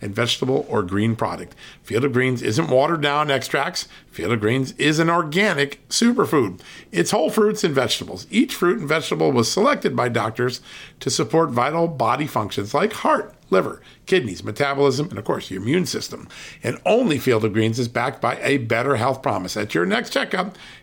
and vegetable or green product. Field of Greens isn't watered down extracts. Field of Greens is an organic superfood. It's whole fruits and vegetables. Each fruit and vegetable was selected by doctors to support vital body functions like heart liver, kidneys, metabolism, and of course, your immune system. And only Field of Greens is backed by a better health promise. At your next checkup,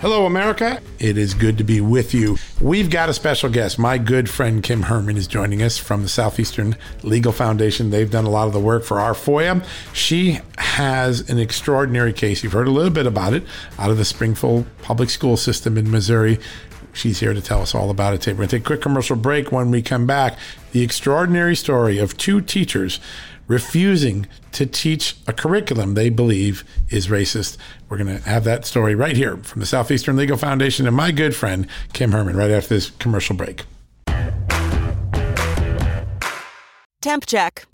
Hello, America. It is good to be with you. We've got a special guest. My good friend Kim Hermann is joining us from the Southeastern Legal Foundation. They've done a lot of the work for our FOIA. She has an extraordinary case. You've heard a little bit about it out of the Springfield public school system in Missouri. She's here to tell us all about it today. We're going to take a quick commercial break. When we come back, the extraordinary story of two teachers refusing to teach a curriculum they believe is racist. We're going to have that story right here from the Southeastern Legal Foundation and my good friend, Kim Hermann, right after this commercial break. Temp check.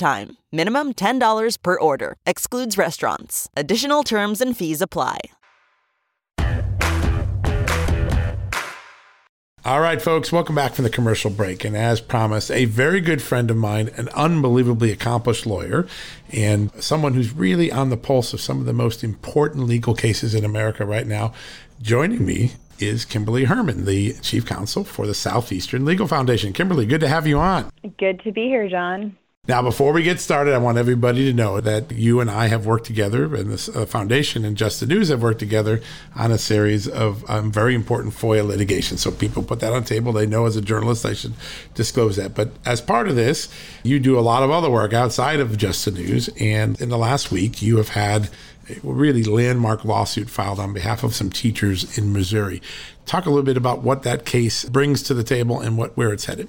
time. Minimum $10 per order. Excludes restaurants. Additional terms and fees apply. All right, folks, welcome back from the commercial break. And as promised, a very good friend of mine, an unbelievably accomplished lawyer, and someone who's really on the pulse of some of the most important legal cases in America right now. Joining me is Kimberly Hermann, the chief counsel for the Southeastern Legal Foundation. Kimberly, good to have you on. Good to be here, John. Now, before we get started, I want everybody to know that you and I have worked together, and the uh, foundation and Just the News have worked together on a series of um, very important FOIA litigation. So people put that on the table. They know as a journalist I should disclose that. But as part of this, you do a lot of other work outside of Just the News. And in the last week, you have had a really landmark lawsuit filed on behalf of some teachers in Missouri. Talk a little bit about what that case brings to the table and what where it's headed.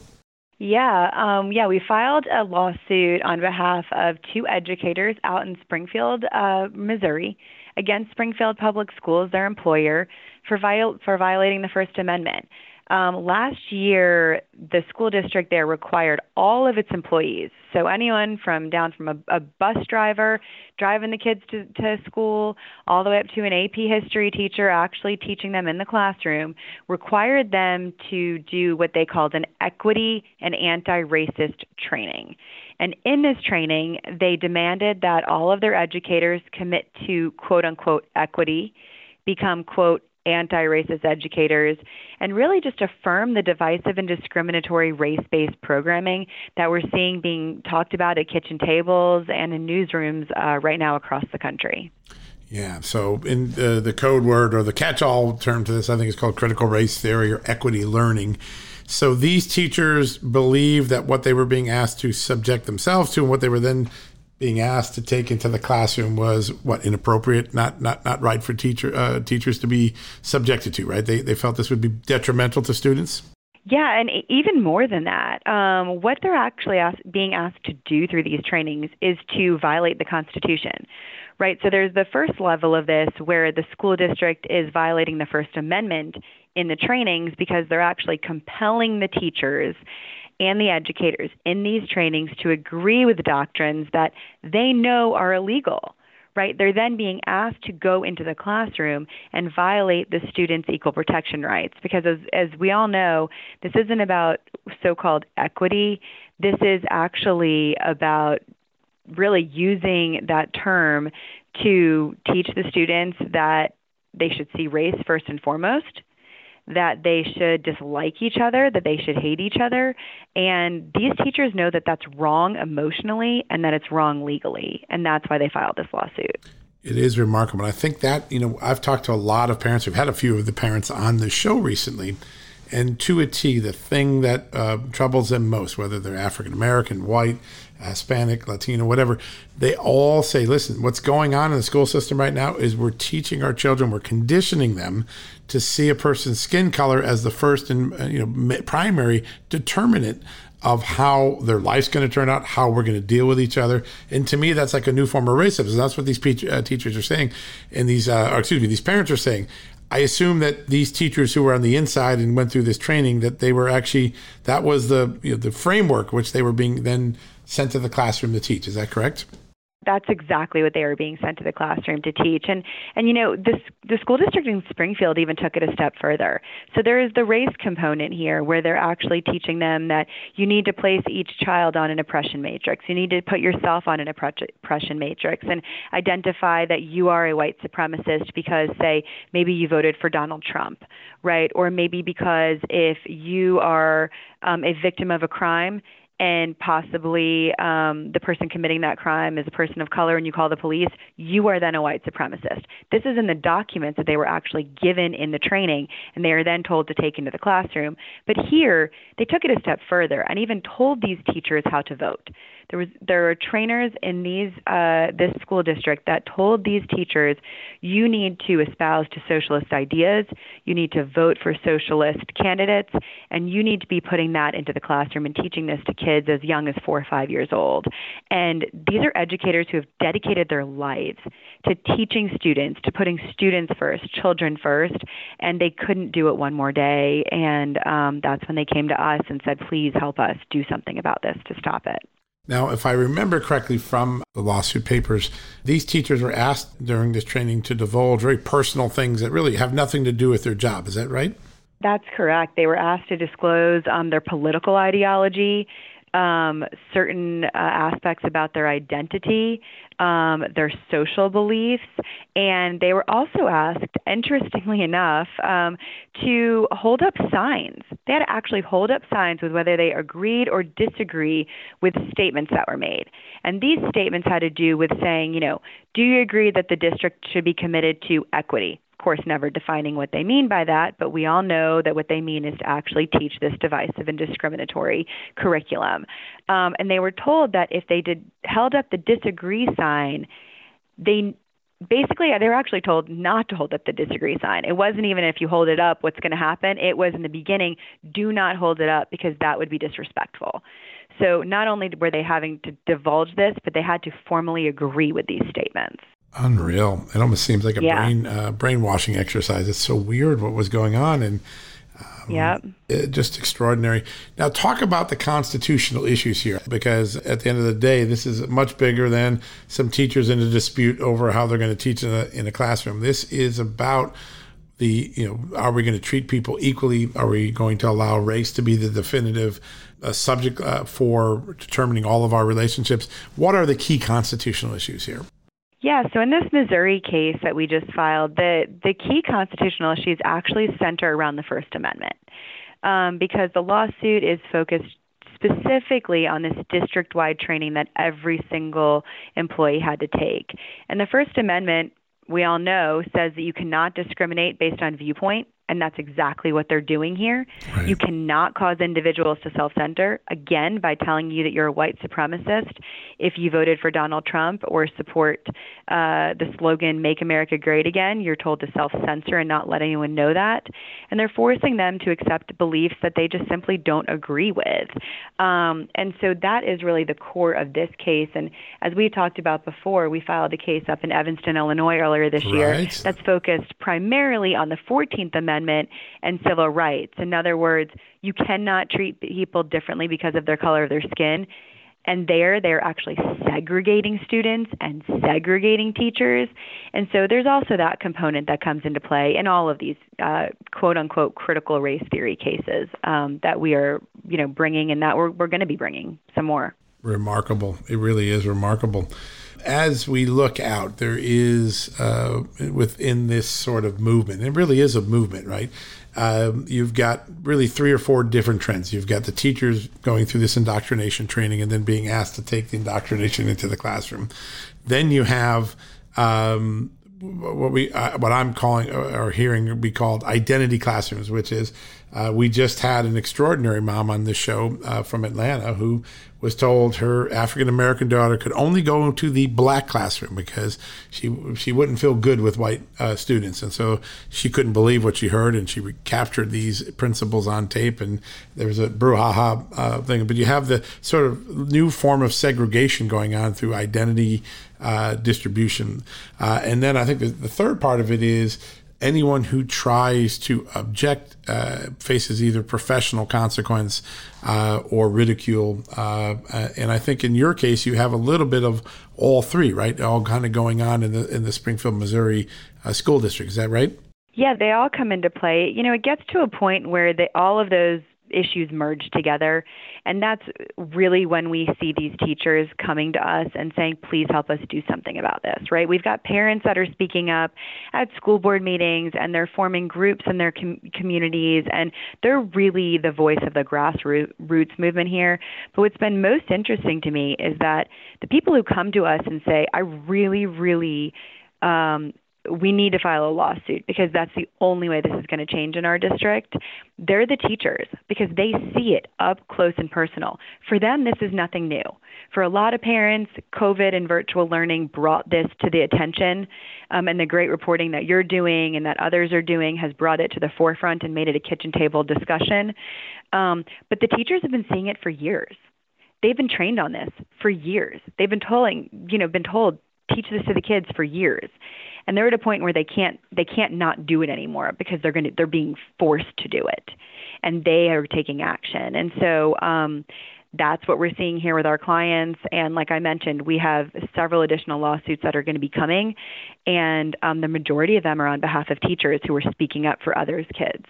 Yeah, um, yeah, we filed a lawsuit on behalf of two educators out in Springfield, uh, Missouri, against Springfield Public Schools, their employer, for viol- for violating the First Amendment. Um, last year, the school district there required all of its employees, so anyone from down from a, a bus driver driving the kids to, to school, all the way up to an AP history teacher actually teaching them in the classroom, required them to do what they called an equity and anti racist training. And in this training, they demanded that all of their educators commit to quote unquote equity, become quote anti racist educators, and really just affirm the divisive and discriminatory race based programming that we're seeing being talked about at kitchen tables and in newsrooms uh, right now across the country. Yeah. So, in the, the code word or the catch all term to this, I think it's called critical race theory or equity learning. So, these teachers believe that what they were being asked to subject themselves to and what they were then being asked to take into the classroom was what inappropriate, not not not right for teacher uh, teachers to be subjected to. Right? They they felt this would be detrimental to students. Yeah, and even more than that, um, what they're actually ask, being asked to do through these trainings is to violate the Constitution, right? So there's the first level of this where the school district is violating the First Amendment in the trainings because they're actually compelling the teachers and the educators in these trainings to agree with doctrines that they know are illegal right? They're then being asked to go into the classroom and violate the students' equal protection rights because, as, as we all know, this isn't about so called equity. This is actually about really using that term to teach the students that they should see race first and foremost that they should dislike each other, that they should hate each other. And these teachers know that that's wrong emotionally and that it's wrong legally. And that's why they filed this lawsuit. It is remarkable. I think that, you know, I've talked to a lot of parents. We've had a few of the parents on the show recently. And to a T, the thing that uh, troubles them most, whether they're African American, white, Hispanic, Latino, whatever, they all say, listen, what's going on in the school system right now is we're teaching our children, we're conditioning them to see a person's skin color as the first and uh, you know primary determinant of how their life's going to turn out, how we're going to deal with each other. And to me, that's like a new form of racism. That's what these pe- uh, teachers are saying, and these, uh, excuse me, these parents are saying. I assume that these teachers who were on the inside and went through this training, that they were actually that was the you know, the framework which they were being then sent to the classroom to teach. Is that correct? That's exactly what they were being sent to the classroom to teach. And and you know this the school district in Springfield even took it a step further. So there is the race component here where they're actually teaching them that you need to place each child on an oppression matrix. You need to put yourself on an oppression matrix and identify that you are a white supremacist because say maybe you voted for Donald Trump right? Or maybe because if you are um, a victim of a crime and possibly um, the person committing that crime is a person of color and you call the police, you are then a white supremacist. This is in the documents that they were actually given in the training and they are then told to take into the classroom. But here, they took it a step further and even told these teachers how to vote. There was there are trainers in these uh, this school district that told these teachers, you need to espouse to socialist ideas, you need to vote for socialist candidates, and you need to be putting that into the classroom and teaching this to kids as young as four or five years old. And these are educators who have dedicated their lives to teaching students, to putting students first, children first, and they couldn't do it one more day. And um, that's when they came to us and said, please help us do something about this to stop it. Now, if I remember correctly from the lawsuit papers, these teachers were asked during this training to divulge very personal things that really have nothing to do with their job. Is that right? That's correct. They were asked to disclose um, their political ideology um, certain uh, aspects about their identity, um, their social beliefs, and they were also asked, interestingly enough, um, to hold up signs. They had to actually hold up signs with whether they agreed or disagree with statements that were made. And these statements had to do with saying, you know, do you agree that the district should be committed to equity? Course, never defining what they mean by that, but we all know that what they mean is to actually teach this divisive and discriminatory curriculum. Um, and they were told that if they did held up the disagree sign, they basically they were actually told not to hold up the disagree sign. It wasn't even if you hold it up, what's going to happen. It was in the beginning, do not hold it up because that would be disrespectful. So not only were they having to divulge this, but they had to formally agree with these statements. Unreal. It almost seems like a yeah. brain uh, brainwashing exercise. It's so weird what was going on, and um, yeah, just extraordinary. Now, talk about the constitutional issues here, because at the end of the day, this is much bigger than some teachers in a dispute over how they're going to teach in a, in a classroom. This is about the you know, are we going to treat people equally? Are we going to allow race to be the definitive uh, subject uh, for determining all of our relationships? What are the key constitutional issues here? Yeah, so in this Missouri case that we just filed, the, the key constitutional issues actually center around the First Amendment um, because the lawsuit is focused specifically on this district wide training that every single employee had to take. And the First Amendment, we all know, says that you cannot discriminate based on viewpoint and that's exactly what they're doing here. Right. You cannot cause individuals to self center, again, by telling you that you're a white supremacist if you voted for Donald Trump or support uh, the slogan, Make America Great Again. You're told to self censor and not let anyone know that. And they're forcing them to accept beliefs that they just simply don't agree with. Um, and so that is really the core of this case. And as we talked about before, we filed a case up in Evanston, Illinois earlier this right. year that's focused primarily on the 14th Amendment Amendment and civil rights. In other words, you cannot treat people differently because of their color of their skin. And there, they're actually segregating students and segregating teachers. And so there's also that component that comes into play in all of these uh, quote unquote critical race theory cases um, that we are, you know, bringing and that we're, we're going to be bringing some more. Remarkable. It really is remarkable as we look out, there is uh, within this sort of movement, it really is a movement, right? Um, you've got really three or four different trends. You've got the teachers going through this indoctrination training and then being asked to take the indoctrination into the classroom. Then you have um, what we uh, what I'm calling or hearing be called identity classrooms, which is uh, we just had an extraordinary mom on this show uh, from Atlanta who was told her African American daughter could only go to the black classroom because she she wouldn't feel good with white uh, students, and so she couldn't believe what she heard, and she captured these principles on tape, and there was a brouhaha uh, thing. But you have the sort of new form of segregation going on through identity uh, distribution, uh, and then I think the, the third part of it is anyone who tries to object uh, faces either professional consequence uh, or ridicule. Uh, uh, and I think in your case, you have a little bit of all three, right? All kind of going on in the in the Springfield, Missouri uh, school district. Is that right? Yeah, they all come into play. You know, it gets to a point where they, all of those issues merge together. And that's really when we see these teachers coming to us and saying, please help us do something about this, right? We've got parents that are speaking up at school board meetings and they're forming groups in their com- communities and they're really the voice of the grassroots movement here. But what's been most interesting to me is that the people who come to us and say, I really, really um, we need to file a lawsuit because that's the only way this is going to change in our district. They're the teachers because they see it up close and personal. For them, this is nothing new. For a lot of parents, COVID and virtual learning brought this to the attention, um, and the great reporting that you're doing and that others are doing has brought it to the forefront and made it a kitchen table discussion. Um, but the teachers have been seeing it for years. They've been trained on this for years. They've been told, you know, been told teach this to the kids for years and they're at a point where they can't they can't not do it anymore because they're going to they're being forced to do it. And they are taking action. And so um that's what we're seeing here with our clients. And like i mentioned we have several additional lawsuits that are going to be coming. And um, the majority of them are on behalf of teachers who are speaking up for others kids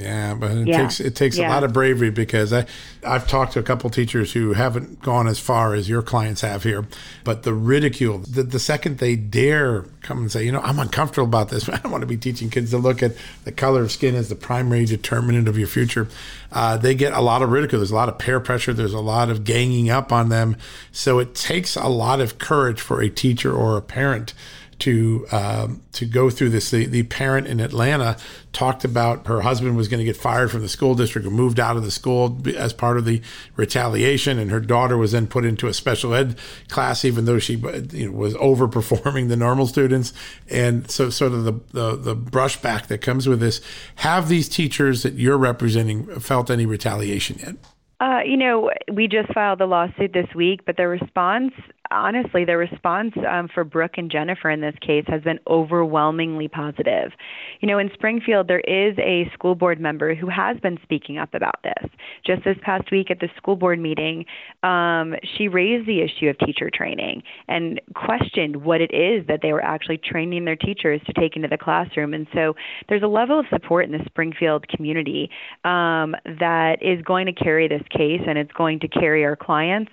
yeah, but it yeah. takes it takes yeah. a lot of bravery because I I've talked to a couple teachers who haven't gone as far as your clients have here, but the ridicule the, the second they dare come and say, you know, I'm uncomfortable about this. I don't want to be teaching kids to look at the color of skin as the primary determinant of your future. Uh, they get a lot of ridicule. There's a lot of peer pressure. There's a lot of ganging up on them. So it takes a lot of courage for a teacher or a parent to um, to go through this. The, the parent in Atlanta talked about her husband was going to get fired from the school district or moved out of the school as part of the retaliation, and her daughter was then put into a special ed class, even though she you know, was overperforming the normal students. And so, sort of the, the the brushback that comes with this. Have these teachers that you're representing felt any retaliation yet? Uh, you know, we just filed the lawsuit this week, but the response honestly, the response um, for Brooke and Jennifer in this case has been overwhelmingly positive. You know, in Springfield, there is a school board member who has been speaking up about this. Just this past week at the school board meeting, um, she raised the issue of teacher training and questioned what it is that they were actually training their teachers to take into the classroom. And so there's a level of support in the Springfield community um, that is going to carry this case and it's going to carry our clients,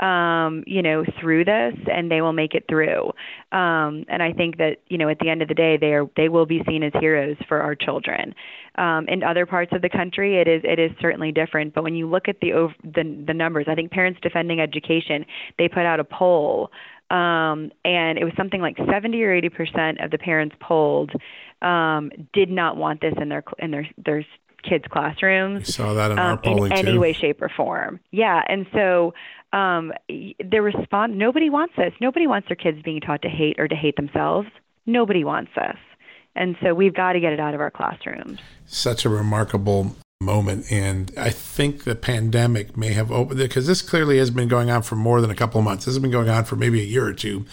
um, you know, through through this and they will make it through. Um, and I think that you know at the end of the day they are they will be seen as heroes for our children. Um, in other parts of the country, it is it is certainly different. But when you look at the over, the, the numbers, I think Parents Defending Education they put out a poll, um, and it was something like 70 or 80 percent of the parents polled um, did not want this in their in their their kids' classrooms. You saw that in um, our polling in any too. way, shape, or form. Yeah, and so um, the response nobody wants this. Nobody wants their kids being taught to hate or to hate themselves. Nobody wants this. And so we've got to get it out of our classrooms. Such a remarkable moment. And I think the pandemic may have opened because this clearly has been going on for more than a couple of months. This has been going on for maybe a year or two,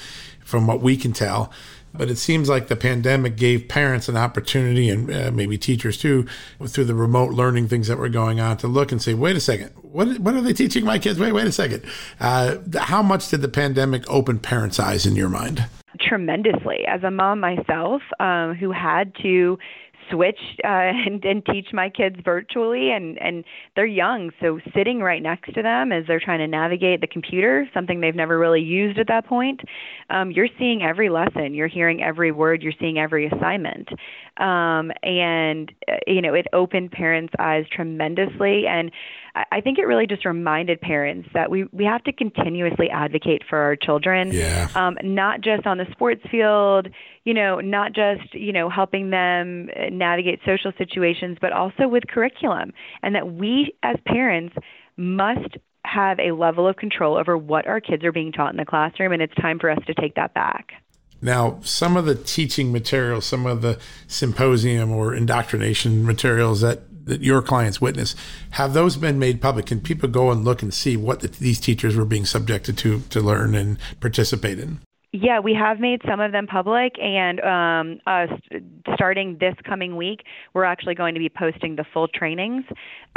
from what we can tell. But it seems like the pandemic gave parents an opportunity and uh, maybe teachers too, through the remote learning things that were going on, to look and say, wait a second, what, what are they teaching my kids? Wait, wait a second. Uh, how much did the pandemic open parents' eyes in your mind? Tremendously. As a mom myself, um, who had to switch uh, and, and teach my kids virtually and and they're young so sitting right next to them as they're trying to navigate the computer something they've never really used at that point um, you're seeing every lesson you're hearing every word you're seeing every assignment um, and uh, you know it opened parents eyes tremendously and I think it really just reminded parents that we, we have to continuously advocate for our children, yeah. um, not just on the sports field, you know, not just, you know, helping them uh, navigate social situations, but also with curriculum. And that we as parents must have a level of control over what our kids are being taught in the classroom, and it's time for us to take that back. Now, some of the teaching materials, some of the symposium or indoctrination materials that that your clients witness, have those been made public? Can people go and look and see what the, these teachers were being subjected to to learn and participate in? Yeah, we have made some of them public, and um, uh, starting this coming week, we're actually going to be posting the full trainings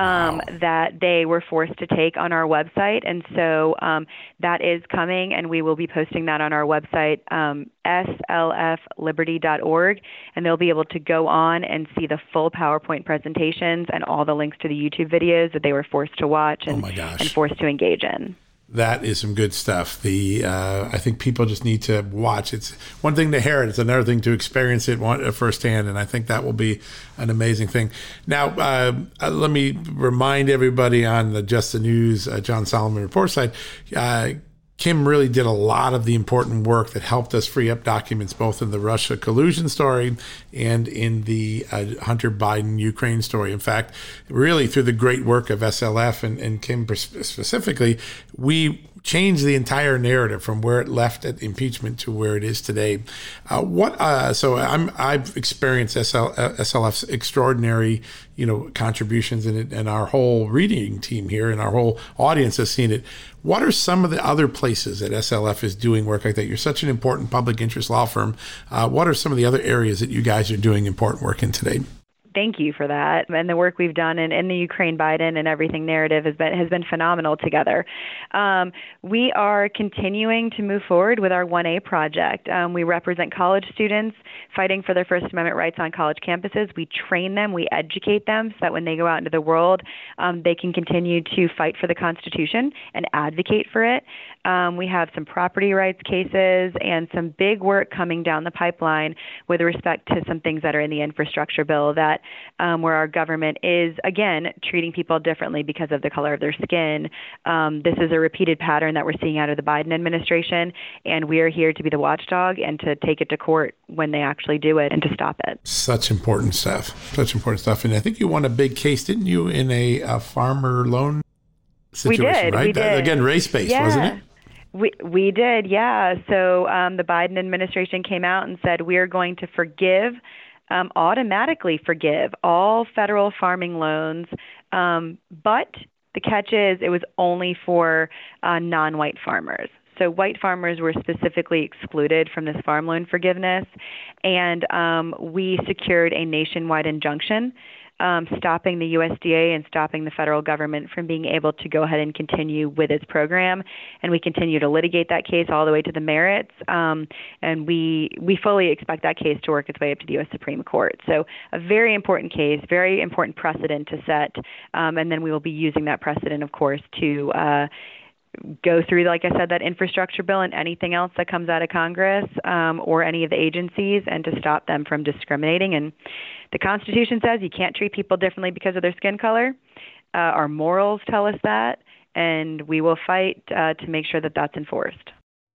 um, wow. that they were forced to take on our website. And so um, that is coming, and we will be posting that on our website, um, slfliberty.org, and they'll be able to go on and see the full PowerPoint presentations and all the links to the YouTube videos that they were forced to watch and, oh and forced to engage in that is some good stuff. The uh, I think people just need to watch. It's one thing to hear it; it's another thing to experience it uh, firsthand, and I think that will be an amazing thing. Now, uh, uh, let me remind everybody on the Just the News uh, John Solomon report site uh, Kim really did a lot of the important work that helped us free up documents both in the Russia collusion story and in the uh, Hunter Biden Ukraine story. In fact, really through the great work of SLF and, and Kim specifically, we changed the entire narrative from where it left at impeachment to where it is today. Uh, what? Uh, so I'm I've experienced SL, SLF's extraordinary you know contributions in it, and our whole reading team here and our whole audience has seen it. What are some of the other places that SLF is doing work like that? You're such an important public interest law firm. Uh, what are some of the other areas that you guys are doing important work in today? Thank you for that. And the work we've done in, in the Ukraine Biden and everything narrative has been has been phenomenal together. Um, we are continuing to move forward with our 1A project. Um, we represent college students fighting for their First Amendment rights on college campuses. We train them, we educate them so that when they go out into the world, um, they can continue to fight for the Constitution and advocate for it. Um, we have some property rights cases and some big work coming down the pipeline with respect to some things that are in the infrastructure bill that um, where our government is again treating people differently because of the color of their skin. Um, this is a repeated pattern that we're seeing out of the Biden administration, and we are here to be the watchdog and to take it to court when they actually do it and to stop it. Such important stuff. Such important stuff. And I think you won a big case, didn't you, in a, a farmer loan situation, we did, right? We did. Again, race based, yeah. wasn't it? We we did, yeah. So um, the Biden administration came out and said we are going to forgive, um, automatically forgive all federal farming loans, um, but the catch is it was only for uh, non-white farmers. So white farmers were specifically excluded from this farm loan forgiveness, and um, we secured a nationwide injunction um, stopping the USDA and stopping the federal government from being able to go ahead and continue with its program. And we continue to litigate that case all the way to the merits. Um, and we we fully expect that case to work its way up to the U.S. Supreme Court. So a very important case, very important precedent to set. Um, and then we will be using that precedent, of course, to uh, go through, like I said, that infrastructure bill and anything else that comes out of Congress um, or any of the agencies, and to stop them from discriminating. And the Constitution says you can't treat people differently because of their skin color. Uh, our morals tell us that, and we will fight uh, to make sure that that's enforced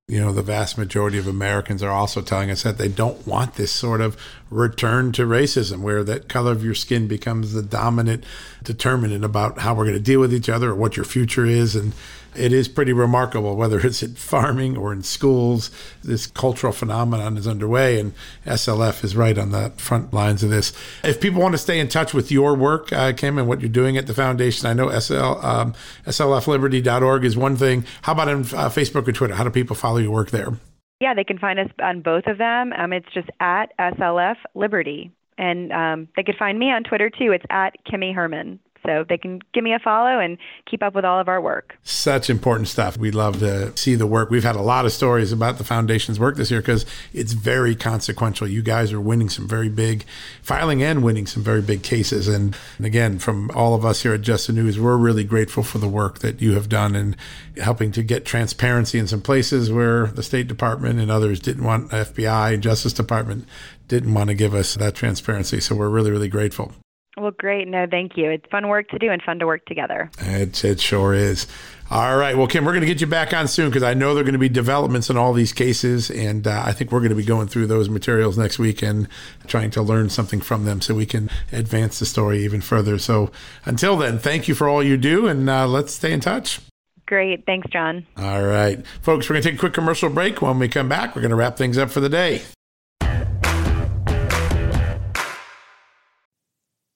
you know, the vast majority of Americans are also telling us that they don't want this sort of return to racism where that color of your skin becomes the dominant determinant about how we're going to deal with each other or what your future is. And it is pretty remarkable, whether it's in farming or in schools, this cultural phenomenon is underway, and SLF is right on the front lines of this. If people want to stay in touch with your work, uh, Kim, and what you're doing at the foundation, I know SL, um, slfliberty.org is one thing. How about on uh, Facebook or Twitter? How do people follow your work there? Yeah, they can find us on both of them. Um, it's just at SLF Liberty. And um, they could find me on Twitter too. It's at Kimmy Herman. So they can give me a follow and keep up with all of our work. Such important stuff. We love to see the work. We've had a lot of stories about the foundation's work this year because it's very consequential. You guys are winning some very big, filing and winning some very big cases. And and again, from all of us here at Just the News, we're really grateful for the work that you have done in helping to get transparency in some places where the State Department and others didn't want FBI Justice Department didn't want to give us that transparency. So we're really, really grateful. Well, great. No, thank you. It's fun work to do and fun to work together. It, it sure is. All right. Well, Kim, we're going to get you back on soon because I know there are going to be developments in all these cases. And uh, I think we're going to be going through those materials next week and trying to learn something from them so we can advance the story even further. So until then, thank you for all you do and uh, let's stay in touch. Great. Thanks, John. All right. Folks, we're going to take a quick commercial break. When we come back, we're going to wrap things up for the day.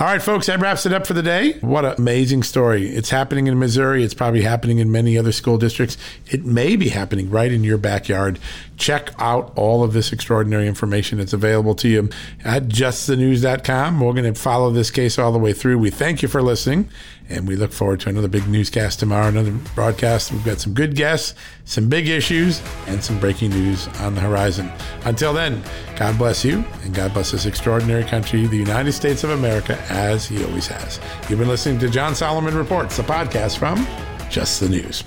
All right, folks, that wraps it up for the day. What an amazing story. It's happening in Missouri. It's probably happening in many other school districts. It may be happening right in your backyard. Check out all of this extraordinary information. It's available to you at justthenews.com. We're going to follow this case all the way through. We thank you for listening, and we look forward to another big newscast tomorrow, another broadcast. We've got some good guests, some big issues, and some breaking news on the horizon. Until then, God bless you, and God bless this extraordinary country, the United States of America, as He always has. You've been listening to John Solomon Reports, the podcast from Just the News.